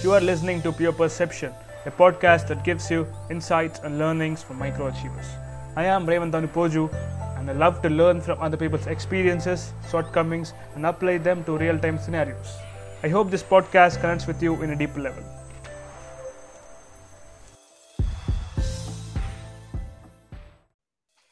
You are listening to Pure Perception, a podcast that gives you insights and learnings from microachievers. I am Raymond Poju, and I love to learn from other people's experiences, shortcomings, and apply them to real time scenarios. I hope this podcast connects with you in a deeper level.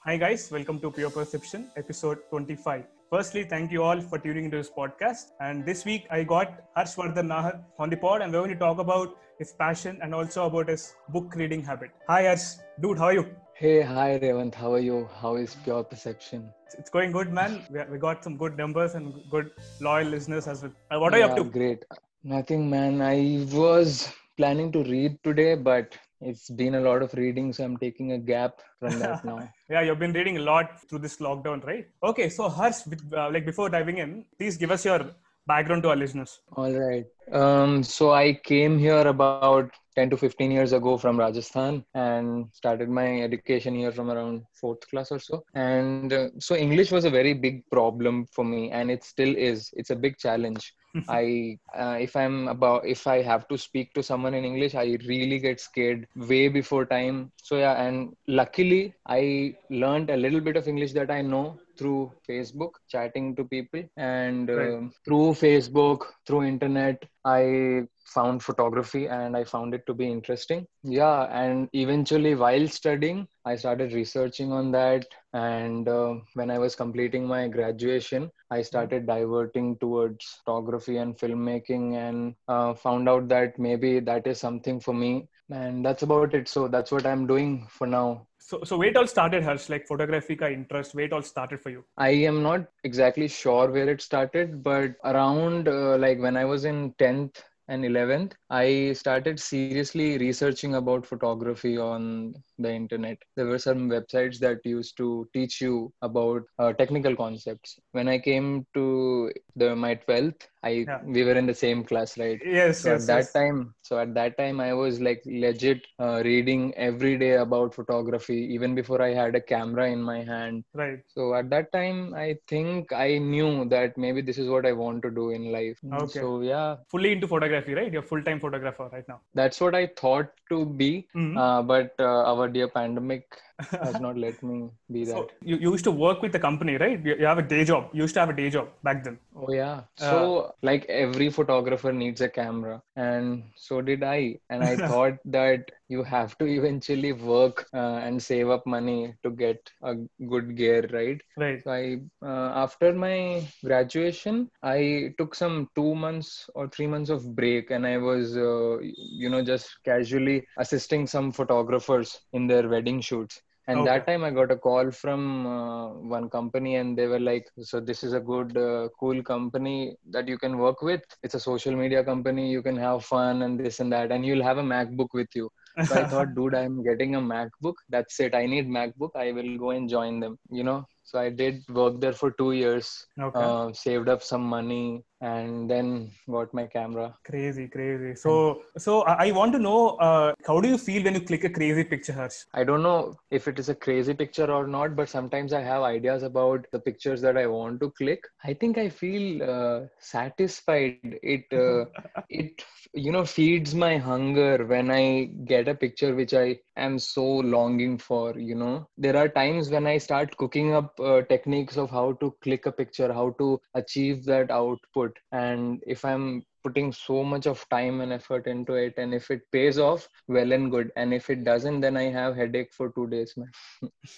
Hi, guys, welcome to Pure Perception, episode 25. Firstly, thank you all for tuning into this podcast. And this week, I got Harshvardhan Nahar on the pod, and we're going to talk about his passion and also about his book reading habit. Hi, Harsh. Dude, how are you? Hey, hi, Revant. How are you? How is Pure Perception? It's going good, man. We, got some good numbers and good loyal listeners as well. What are yeah, you up to? Great. Nothing, man. I was planning to read today, but it's been a lot of reading so i'm taking a gap from that now. Yeah you've been reading a lot through this lockdown right? Okay so harsh uh, like before diving in please give us your background to our listeners. All right. Um, so i came here about 10 to 15 years ago from rajasthan and started my education here from around fourth class or so. And uh, so english was a very big problem for me and it still is. It's a big challenge i uh, if i'm about if i have to speak to someone in english i really get scared way before time. So yeah and luckily i learned a little bit of english that i know through facebook chatting to people and right. uh, through facebook through internet i found photography and I found it to be interesting. Yeah, and eventually while studying, I started researching on that. And uh, when I was completing my graduation, I started diverting towards photography and filmmaking and uh, found out that maybe that is something for me. And that's about it. So that's what I'm doing for now. So, so where it all started, Harsh, like photography ka interest, where it all started for you? I am not exactly sure where it started, but around uh, like when I was in 10th and 11th i started seriously researching about photography on the internet there were some websites that used to teach you about uh, technical concepts when i came to the my 12th i yeah. we were in the same class right yes so yes, at that yes. time so at that time i was like legit uh, reading every day about photography even before i had a camera in my hand right so at that time i think i knew that maybe this is what i want to do in life okay. so yeah fully into photography right you're full-time photographer right now that's what i thought to be mm-hmm. uh, but uh, our dear pandemic has not let me be that. So you, you used to work with the company, right? You, you have a day job. You used to have a day job back then. Oh yeah. Uh, so uh, like every photographer needs a camera, and so did I. And I thought that you have to eventually work uh, and save up money to get a good gear, right? Right. So I uh, after my graduation, I took some two months or three months of break, and I was uh, you know just casually assisting some photographers in their wedding shoots and okay. that time i got a call from uh, one company and they were like so this is a good uh, cool company that you can work with it's a social media company you can have fun and this and that and you'll have a macbook with you so i thought dude i'm getting a macbook that's it i need macbook i will go and join them you know so I did work there for two years. Okay. Uh, saved up some money and then got my camera. Crazy, crazy. So, so I want to know uh, how do you feel when you click a crazy picture, Harsh? I don't know if it is a crazy picture or not, but sometimes I have ideas about the pictures that I want to click. I think I feel uh, satisfied. It uh, it you know feeds my hunger when I get a picture which I am so longing for. You know, there are times when I start cooking up uh, techniques of how to click a picture how to achieve that output and if i'm putting so much of time and effort into it and if it pays off well and good. And if it doesn't then i have headache for two days man.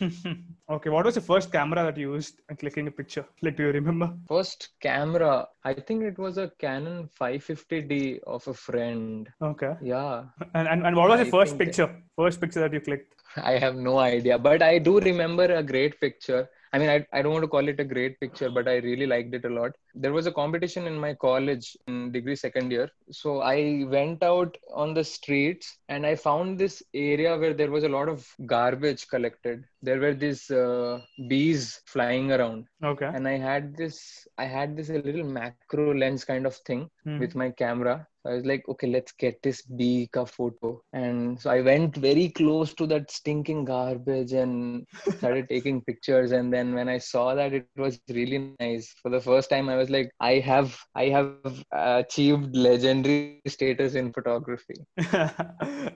Okay what was the first camera that you used in clicking a picture? Like do you remember? First camera i think it was a canon 550d of a friend. Okay. Yeah. And and, and what was the first picture? First picture that you clicked? I have no idea but i do remember a great picture. I mean, I, I don't want to call it a great picture, but I really liked it a lot. There was a competition in my college in degree second year. So I went out on the streets and I found this area where there was a lot of garbage collected. there were these uh, bees flying around Okay. and i had this i had this little macro lens kind of thing Hmm. with my camera i was like okay let's get this bee ka photo and so i went very close to that stinking garbage and started taking pictures and then when i saw that it was really nice for the first time i was like i have i have achieved legendary status in photography yeah,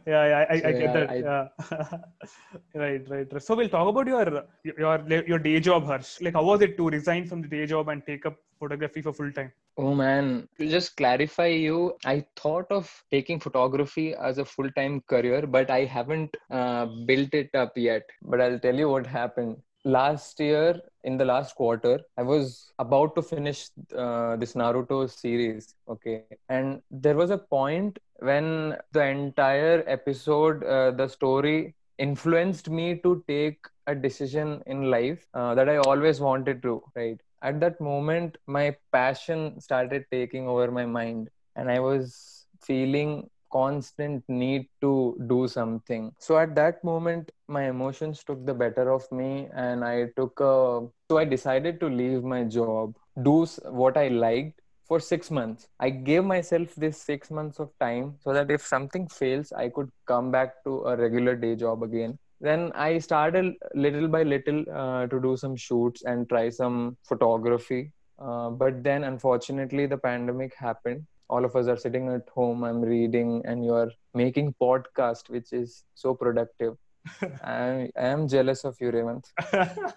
yeah, I, I, So, I get yeah, that. I- yeah. right, right, right. So we'll talk about your your your day job, Harsh. Like, how was it to resign from the day job and take up photography for full time? Oh man, to just clarify you, I thought of taking photography as a full time career, but I haven't uh, built it up yet. But I'll tell you what happened. Last year, in the last quarter, I was about to finish uh, this Naruto series. Okay. And there was a point when the entire episode, uh, the story influenced me to take a decision in life uh, that I always wanted to, right? At that moment, my passion started taking over my mind, and I was feeling constant need to do something. So at that moment, my emotions took the better of me, and I took a. So I decided to leave my job, do what I liked, for six months. I gave myself this six months of time so that if something fails, I could come back to a regular day job again. Then I started little by little uh, to do some shoots and try some photography. Uh, but then, unfortunately, the pandemic happened. All of us are sitting at home. I'm reading, and you are making podcast, which is so productive. I, I am jealous of you, Raymond.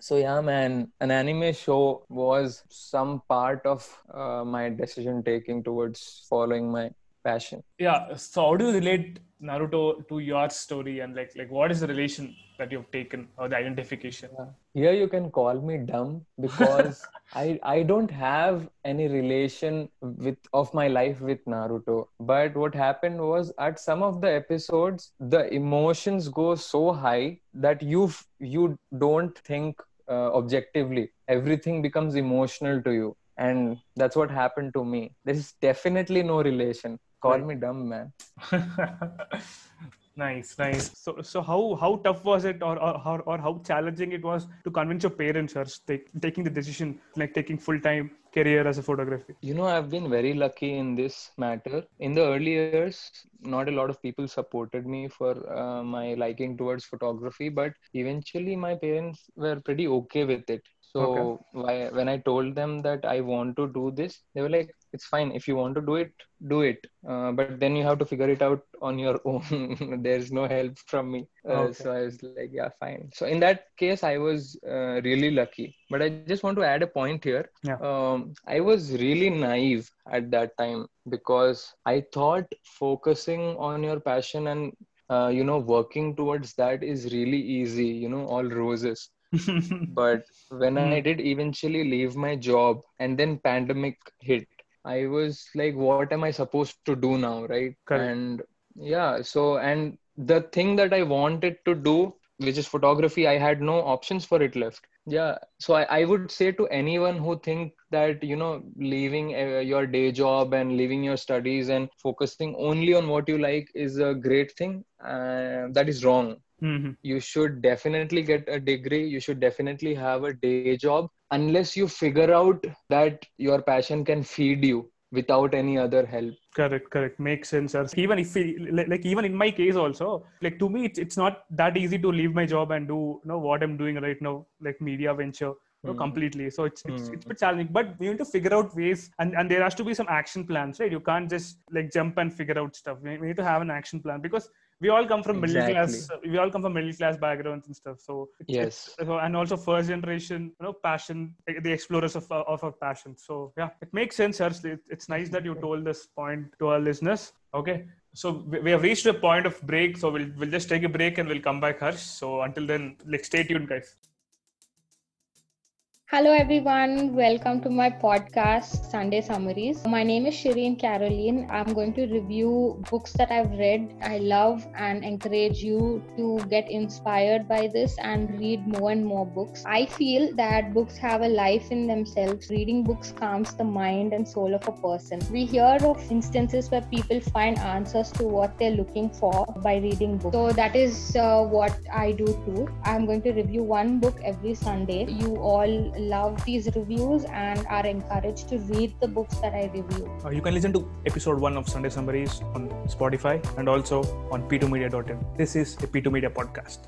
So yeah, man, an anime show was some part of uh, my decision taking towards following my passion. yeah. So how do you relate Naruto to your story and like like what is the relation that you've taken or the identification? Here you can call me dumb because I I don't have any relation with of my life with Naruto. But what happened was at some of the episodes, the emotions go so high that you you don't think uh, objectively. Everything becomes emotional to you, and that's what happened to me. There is definitely no relation. Call me dumb, man. nice nice so so how how tough was it or or, or, or how challenging it was to convince your parents or take, taking the decision like taking full-time career as a photography You know, I've been very lucky in this matter. In the early years, not a lot of people supported me for uh, my liking towards photography, but eventually my parents were pretty okay with it. So why, when I told them that I want to do this, they were like, "It's fine. If you want to do it, do it. Uh, but then you have to figure it out on your own. There's no help from me." Uh, Okay. So I was like, "Yeah, fine." So in that case, I was uh, really lucky. But I just want to add a point here um, I was really naive at that time because I thought focusing on your passion and uh, you know working towards that is really easy, you know, all roses. But when I Hmm. did eventually leave my job and then pandemic hit, I was like, what am I supposed to do now, right? Correct. And yeah, so and the thing that I wanted to do, which is photography, I had no options for it left yeah so I, I would say to anyone who think that you know leaving uh, your day job and leaving your studies and focusing only on what you like is a great thing uh, that is wrong Mhm. you should definitely get a degree you should definitely have a day job unless you figure out that your passion can feed you without any other help correct correct makes sense sir. even if we, like, even in my case also like to me it's, it's not that easy to leave my job and do you know what i'm doing right now like media venture you know, Hmm. completely so it's it's, Hmm. it's a bit challenging but we need to figure out ways and and there has to be some action plans right you can't just like jump and figure out stuff we need to have an action plan because we all come from middle class we all come from middle class backgrounds and stuff so Yes. so- and also first generation you know passion the explorers of uh, of our passion. So yeah it makes sense Harsh. It's nice that you told this point to our listeners. Okay. So we, we have reached a point of break so we'll we'll just take a break and we'll come back harsh. So until then like stay tuned guys Hello, everyone. Welcome to my podcast, Sunday Summaries. My name is Shireen Caroline. I'm going to review books that I've read, I love, and encourage you to get inspired by this and read more and more books. I feel that books have a life in themselves. Reading books calms the mind and soul of a person. We hear of instances where people find answers to what they're looking for by reading books. So, that is uh, what I do too. I'm going to review one book every Sunday. You all love these reviews and are encouraged to read the books that I review. Uh, you can listen to episode 1 of Sunday Summaries on Spotify and also on p2media.in. This is a P2 Media podcast.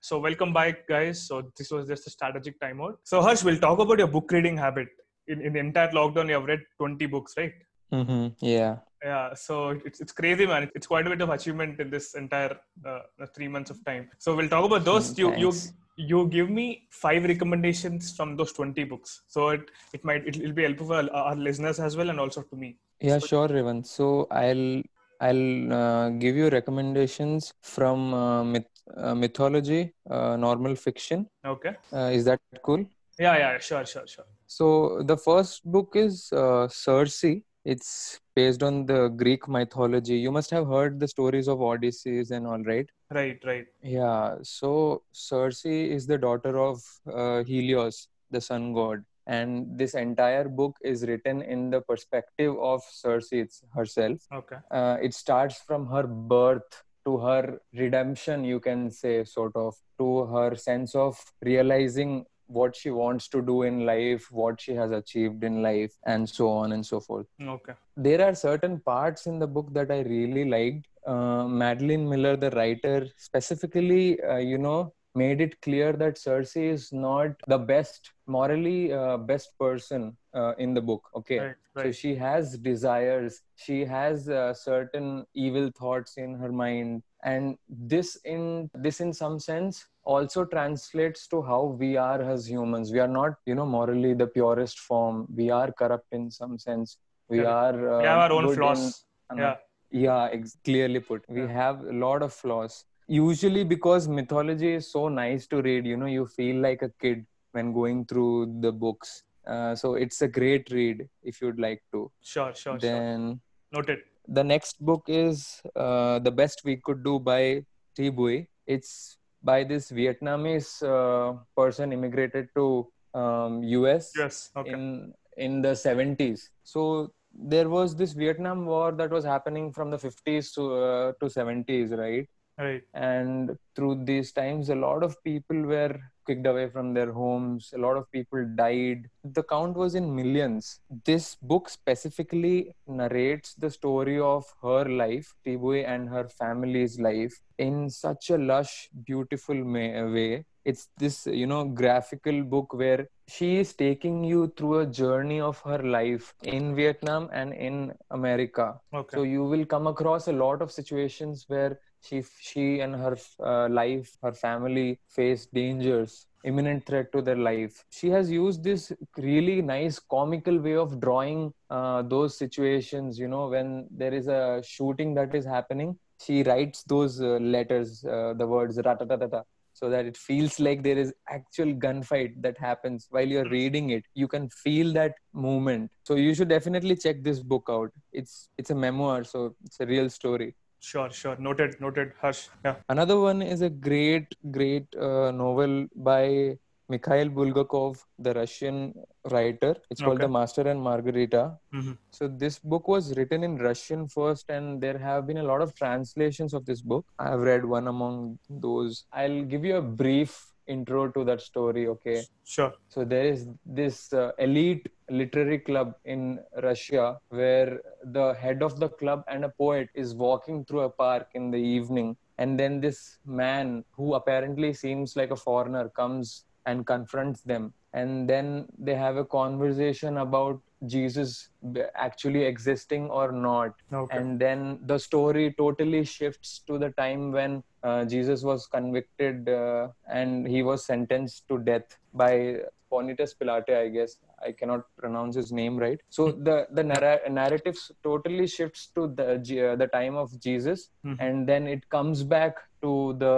So, welcome back, guys. So, this was just a strategic timeout. So, Harsh, we'll talk about your book reading habit. In, in the entire lockdown, you have read 20 books, right? Mm-hmm. Yeah. Yeah, so it's, it's crazy, man. It's quite a bit of achievement in this entire uh, three months of time. So we'll talk about those. Mm, you you thanks. You give me five recommendations from those 20 books so it it might it will be helpful for our- listeners as well and also to me Yeah, So- sure, Revan. So I'll I'll uh, give you recommendations from uh, myth, uh, mythology, uh, normal fiction. okay Uh, is that cool? yeah yeah sure sure sure So the first book is uh, Circe. It's based on the Greek mythology. You must have heard the stories of Odysseus and all, right? right right Yeah. So Circe is the daughter of uh, Helios, the sun god, and this entire book is written in the perspective of Circe herself. okay Uh, it starts from her birth to her redemption, you can say, sort of, to her sense of realizing what she wants to do in life, what she has achieved in life, and so on and so forth. okay There are certain parts in the book that I really liked. Uh, Madeline Miller, the writer, specifically, uh, you know, made it clear that Circe is not the best, morally uh, best person uh, in the book. Okay. right right. So she has desires. She has uh, certain evil thoughts in her mind, and this, in this, in some sense, also translates to how we are as humans. We are not, you know, morally the purest form. We are corrupt in some sense. We Correct. are. Uh, we have our own in- flaws uh, yeah yeah, ex- clearly put. We Yeah. have a lot of flaws. Usually, because mythology is so nice to read, you know, you feel like a kid when going through the books. Uh, so it's a great read if you'd like to. sure sure sure then noted the next book is uh, The Best We Could Do by Thi Bui. It's by this Vietnamese uh, person immigrated to um, US yes okay. in in the 70s so there was this vietnam war that was happening from the 50s to uh, to 70s right? Right. And through these times a lot of people were kicked away from their homes. A lot of people died. The count was in millions. This book specifically narrates the story of her life Thi Bui and her family's life in such a lush beautiful way. It's this you know graphical book where she is taking you through a journey of her life in vietnam and in america. Okay. So you will come across a lot of situations where she she and her uh, life her family face dangers imminent threat to their life. She has used this really nice comical way of drawing uh, those situations you know when there is a shooting that is happening she writes those uh, letters uh, the words ratatatata so that it feels like there is actual gunfight that happens while you're reading it. You can feel that movement. So you should definitely check this book out. It's it's a memoir so it's a real story sure sure noted noted harsh yeah another one is a great great uh, novel by mikhail bulgakov the russian writer it's called Okay. the master and margarita hmm so this book was written in Russian first, and there have been a lot of translations of this book. I have read one among those. I'll give you a brief intro to that story. Okay, sure so there is this uh, elite literary club in Russia where the head of the club and a poet is walking through a park in the evening, and then this man who apparently seems like a foreigner comes and confronts them. And then they have a conversation about jesus actually existing or not. Okay. And then the story totally shifts to the time when uh, jesus was convicted uh, and he was sentenced to death by Pontius Pilate, I guess. I cannot pronounce his name right. So the the narra- narrative totally shifts to the uh, the time of Jesus, Mhm. and then it comes back to the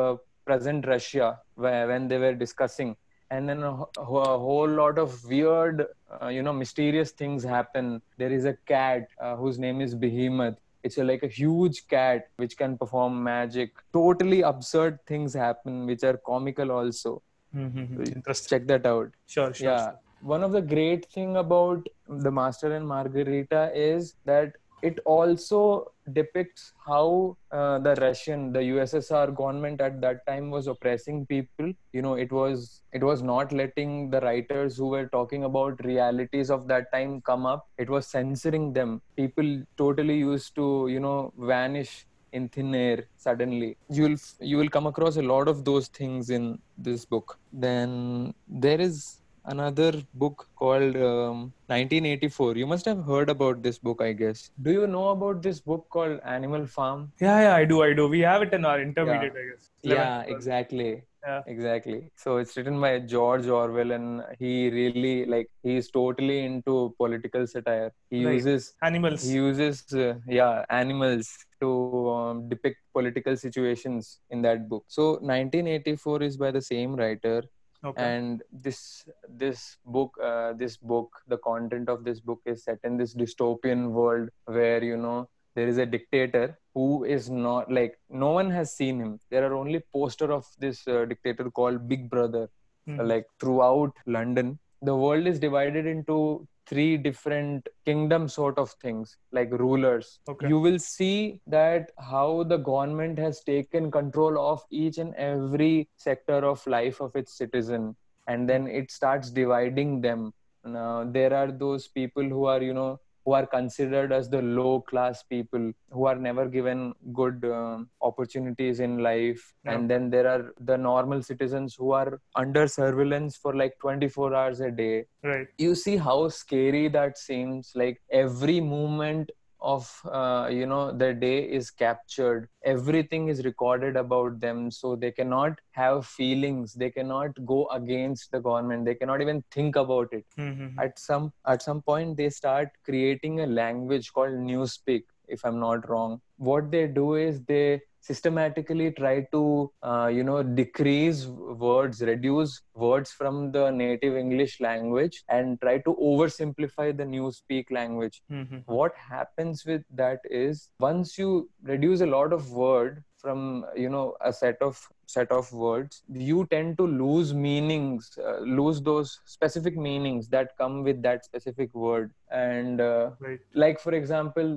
present Russia where when they were discussing, and then a, a whole lot of weird uh, you know mysterious things happen there is a cat uh, whose name is behemoth it's a, like a huge cat which can perform magic totally absurd things happen which are comical also Mm-hmm. Interesting. check that out Sure, sure. yeah one of the great thing about the master and margarita is that it also depicts how uh, the russian the ussr government at that time was oppressing people. You know it was it was not letting the writers who were talking about realities of that time come up. It was censoring them. People totally used to you know vanish in thin air suddenly. You'll you will come across a lot of those things in this book. Then there is another book called um, 1984 you must have heard about this book i guess do you know about this book called animal farm Yeah, yeah, I do, I do. We have it in our intermediate, I guess. yeah exactly Yeah. exactly so it's written by george orwell and he really like he's totally into political satire he Right. uses Animals. he uses uh, yeah animals to um, depict political situations in that book so 1984 is by the same writer okay. and this this book uh, this book the content of this book is set in this dystopian world where you know there is a dictator who is not like no one has seen him there are only poster of this uh, dictator called big brother Mhm. like throughout london the world is divided into three different kingdom sort of things like rulers Okay. you will see that how the government has taken control of each and every sector of life of its citizen and then it starts dividing them now there are those people who are you know who are considered as the low class people who are never given good um, opportunities in life Yeah. and then there are the normal citizens who are under surveillance for like 24 hours a day Right. you see how scary that seems like every movement of uh, you know the day is captured. Everything is recorded about them so they cannot have feelings. They cannot go against the government. They cannot even think about it. Mhm. at some at some point they start creating a language called newspeak if i'm not wrong. What they do is they systematically try to uh, you know decrease words reduce words from the native english language and try to oversimplify the new speak language Mhm. what happens with that is once you reduce a lot of word from you know a set of set of words you tend to lose meanings uh, lose those specific meanings that come with that specific word and uh, Right. like for example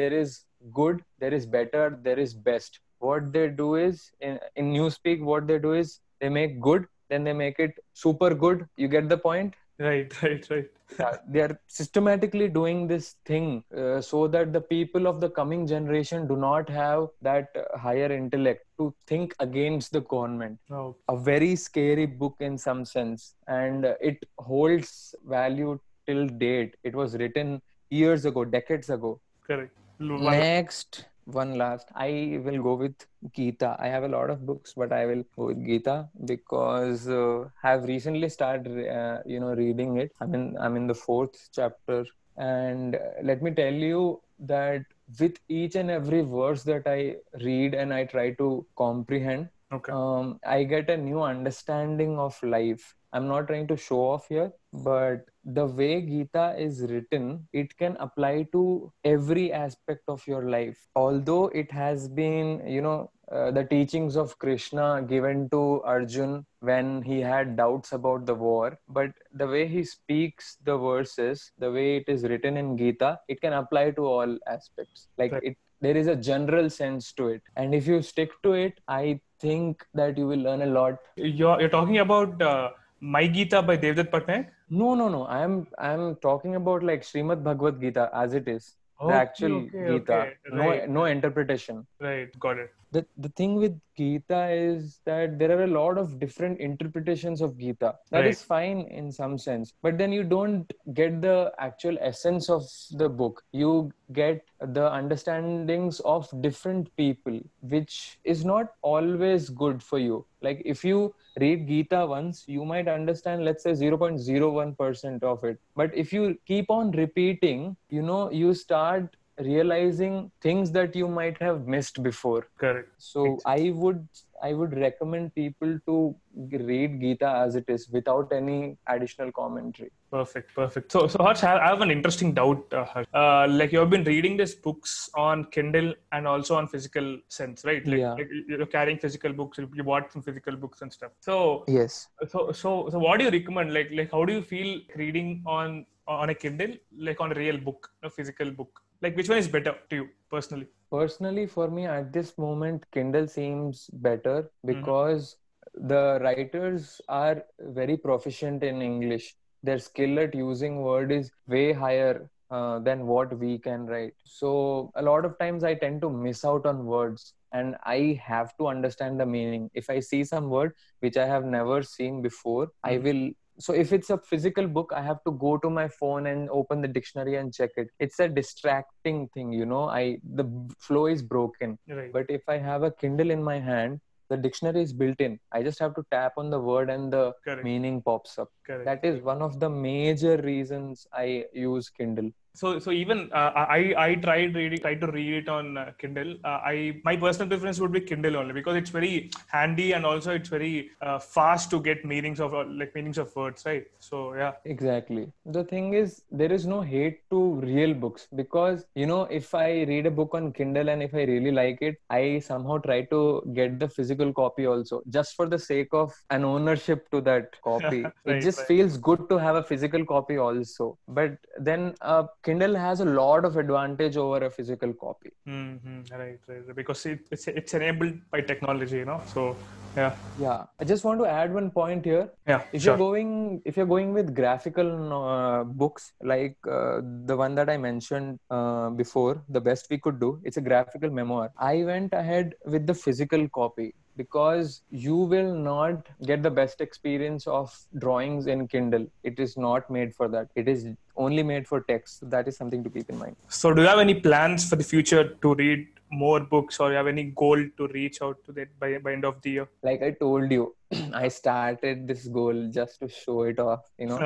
there is good there is better there is best what they do is in, in newspeak what they do is they make good then they make it super good. You get the point? Right, right, right. yeah, they are systematically doing this thing uh, so that the people of the coming generation do not have that uh, higher intellect to think against the government. Oh, a very scary book in some sense. And uh, it holds value till date. It was written years ago decades ago. Correct. Next one last i will go with gita i have a lot of books but i will go with gita because uh, have recently started uh, you know reading it i'm in i'm in the fourth chapter and uh, let me tell you that with each and every verse that i read and i try to comprehend Okay. um, I get a new understanding of life. I'm not trying to show off here, but the way Gita is written, it can apply to every aspect of your life. Although it has been, you know, uh, the teachings of Krishna given to Arjun when he had doubts about the war, but the way he speaks the verses, the way it is written in Gita, it can apply to all aspects. Like Right. it, there is a general sense to it, and if you stick to it, I think that you will learn a lot. You're, you're talking about uh, My Gita by Devdutt Pattanaik? No, no, no. I'm I'm talking about like Srimad Bhagavad Gita as it is, the actual okay, Gita. okay. No, no interpretation. right. Got it. The the thing with Gita is that there are a lot of different interpretations of Gita. That Right. is fine in some sense, but then you don't get the actual essence of the book. You get the understandings of different people, which is not always good for you. Like if you read Gita once, you might understand, let's say, 0.01% of it. But if you keep on repeating, you know, you start realizing things that you might have missed before Correct. so i would i would recommend people to read gita as it is without any additional commentary Perfect, perfect. So, so Harsh, I have an interesting doubt. Uh, uh, like you have been reading these books on Kindle and also on physical sense, right? Like, Yeah. like you're carrying physical books. You bought some physical books and stuff. So, yes so, so, so, what do you recommend? Like, like how do you feel reading on on a Kindle, like on a real book, a physical book? Like, which one is better to you personally? personally for me at this moment kindle seems better because the writers are very proficient in english their skill at using word is way higher uh, than what we can write so a lot of times i tend to miss out on words and i have to understand the meaning if i see some word which i have never seen before i Mhm. will so if it's a physical book i have to go to my phone and open the dictionary and check it it's a distracting thing you know i the flow is broken Right. but if i have a kindle in my hand the dictionary is built in i just have to tap on the word and the correct. meaning pops up correct. that is one of the major reasons i use kindle so so even uh, i i tried reading tried to read it on uh, kindle. Uh, i my personal preference would be kindle only because it's very handy and also it's very uh, fast to get meanings of uh, like meanings of words right? So yeah. Exactly. The thing is there is no hate to real books because you know if i read a book on kindle and if i really like it i somehow try to get the physical copy also just for the sake of an ownership to that copy. Right, it just right. feels good to have a physical copy also. But then uh, kindle has a lot of advantage over a physical copy. Hmm right, right right. because it, it's it's enabled by technology you know? So yeah. Yeah. I just want to add one point here. Yeah if sure. you're going if you're going with graphical uh, books like uh, the one that i mentioned uh, before the best we could do it's a graphical memoir. I went ahead with the physical copy because you will not get the best experience of drawings in kindle. It is not made for that. It is only made for text. That is something to keep in mind. So do you have any plans for the future to read more books or you have any goal to reach out to that by, by end of the year? Like i told you i started this goal just to show it off you know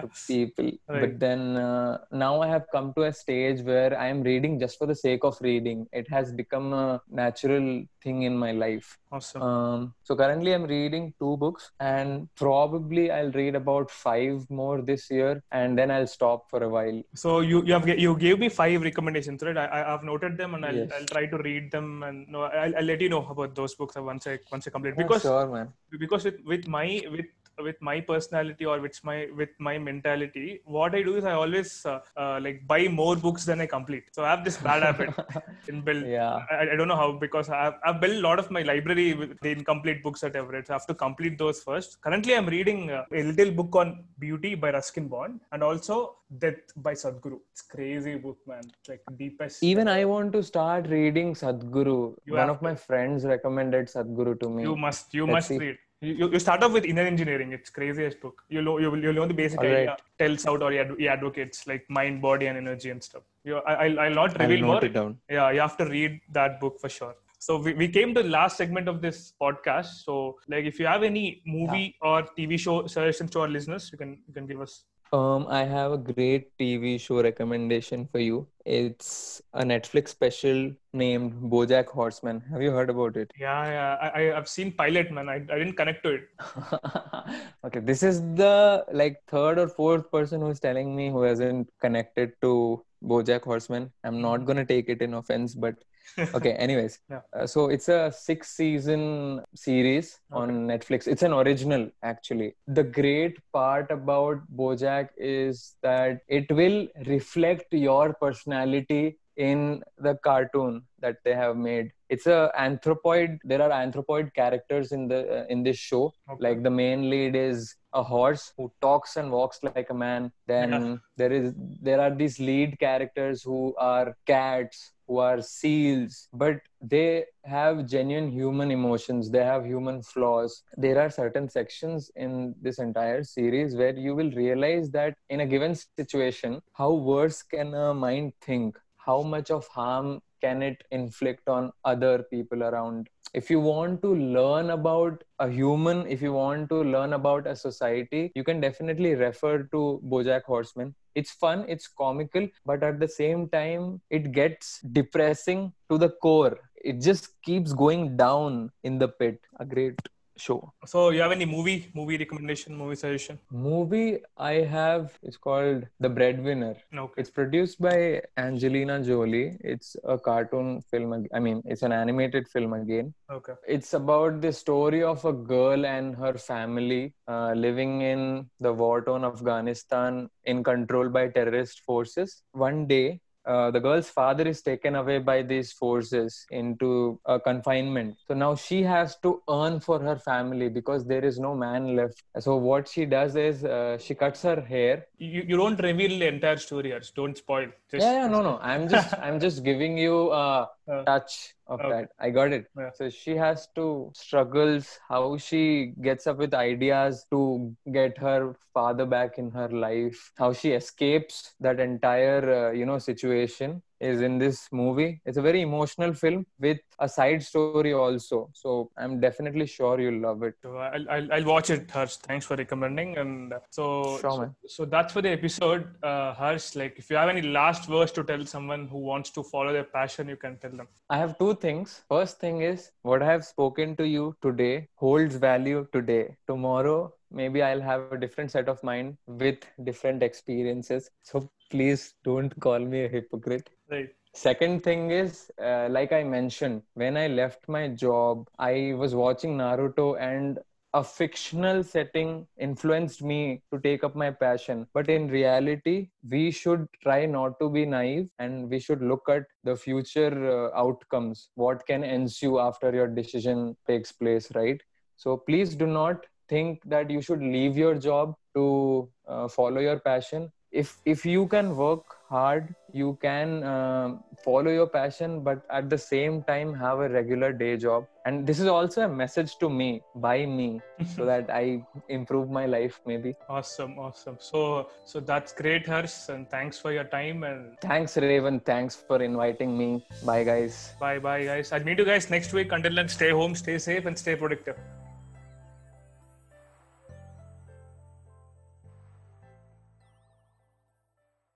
to people. Right. but then uh, now i have come to a stage where i am reading just for the sake of reading. It has become a natural thing in my life. Awesome. Um, so currently i'm reading two books and probably i'll read about five more this year and then i'll stop for a while. So you you have you gave me five recommendations, right? I I- I've noted them and I'll, Yes. I'll try to read them and no, I'll, I'll let you know about those books once I once I complete. Because sure man because with with my with with my personality or with my with my mentality, what I do is I always uh, uh, like buy more books than I complete. So I have this bad habit in build. yeah I, I don't know how because I've, I've built a lot of my library with the incomplete books that I've. So I have to complete those first. Currently, I'm reading uh, a little book on beauty by Ruskin Bond and also Death by Sadhguru. It's crazy book, man. It's like deepest. even i want to start reading sadhguru You one of my friends recommended sadhguru to me You must, you Let's must see. read. You, you- start off with inner engineering. It's craziest book. You know, you will you know the basic All idea. right. Tells out or he, ad- he advocates like mind, body, and energy and stuff. You, I, I'll, I'll not I'll reveal note more. it down yeah you have to read that book for sure so we, we came to the last segment of this podcast so like if you have any movie or tv show suggestions to our listeners you can you can give us Um, I have a great TV show recommendation for you. It's a Netflix special named BoJack Horseman. Have you heard about it? yeah yeah i, I i've seen pilot man I, I didn't connect to it okay, this is the like third or fourth person who's telling me who hasn't connected to BoJack Horseman. I'm not gonna take it in offense, but okay. Anyways, Yeah. uh, so it's a six-season series on Netflix. It's an original, actually. The great part about BoJack is that it will reflect your personality in the cartoon that they have made. It's a anthropoid. There are anthropoid characters in the uh, in this show. Okay. Like the main lead is a horse who talks and walks like a man. Then Yeah. there is there are these lead characters who are cats, who are seals, but they have genuine human emotions. They have human flaws. There are certain sections in this entire series where you will realize that in a given situation, how worse can a mind think? How much of harm can it inflict on other people around? If you want to learn about a human if you want to learn about a society you can definitely refer to bojack horseman. It's fun it's comical but at the same time it gets depressing to the core. It just keeps going down in the pit. A great show So, you have any movie, movie recommendation, movie suggestion? movie i have is called the breadwinner Okay. It's produced by Angelina Jolie. It's a cartoon film. I mean, it's an animated film again. Okay. It's about the story of a girl and her family uh, living in the war torn Afghanistan in control by terrorist forces. One day, uh, the girl's father is taken away by these forces into a confinement. So now she has to earn for her family because there is no man left. So what she does is uh, she cuts her hair You, you don't reveal the entire story, Harsh. Don't spoil. Just, yeah, yeah no no i'm just i'm just giving you Uh, touch of okay. that i got it Yeah. so she has to struggles how she gets up with ideas to get her father back in her life how she escapes that entire uh, you know situation is in this movie it's a very emotional film with a side story also so i'm definitely sure you'll love it So I'll, I'll, I'll watch it, Harsh. Thanks for recommending. And so, Sure, so, so that's for the episode, uh, Harsh. Like, if you have any last words to tell someone who wants to follow their passion, you can tell them. I have two things. First thing is what I have spoken to you today holds value today. Tomorrow, maybe I'll have a different set of mind with different experiences. So please don't call me a hypocrite. Right. Second thing is, uh, like I mentioned, when I left my job, I was watching Naruto and a fictional setting influenced me to take up my passion. But in reality, we should try not to be naive and we should look at the future uh, outcomes. What can ensue after your decision takes place, right? So please do not think that you should leave your job to uh, follow your passion. If if you can work hard, you can um follow your passion, but at the same time have a regular day job. And this is also a message to me by me, so that I improve my life. Maybe. Awesome, awesome. So, so that's great, Harsh. And thanks for your time. And Thanks, Raven. Thanks for inviting me. Bye, guys. bye, bye, guys. I'll meet you guys next week. Until then, stay home, stay safe, and stay productive.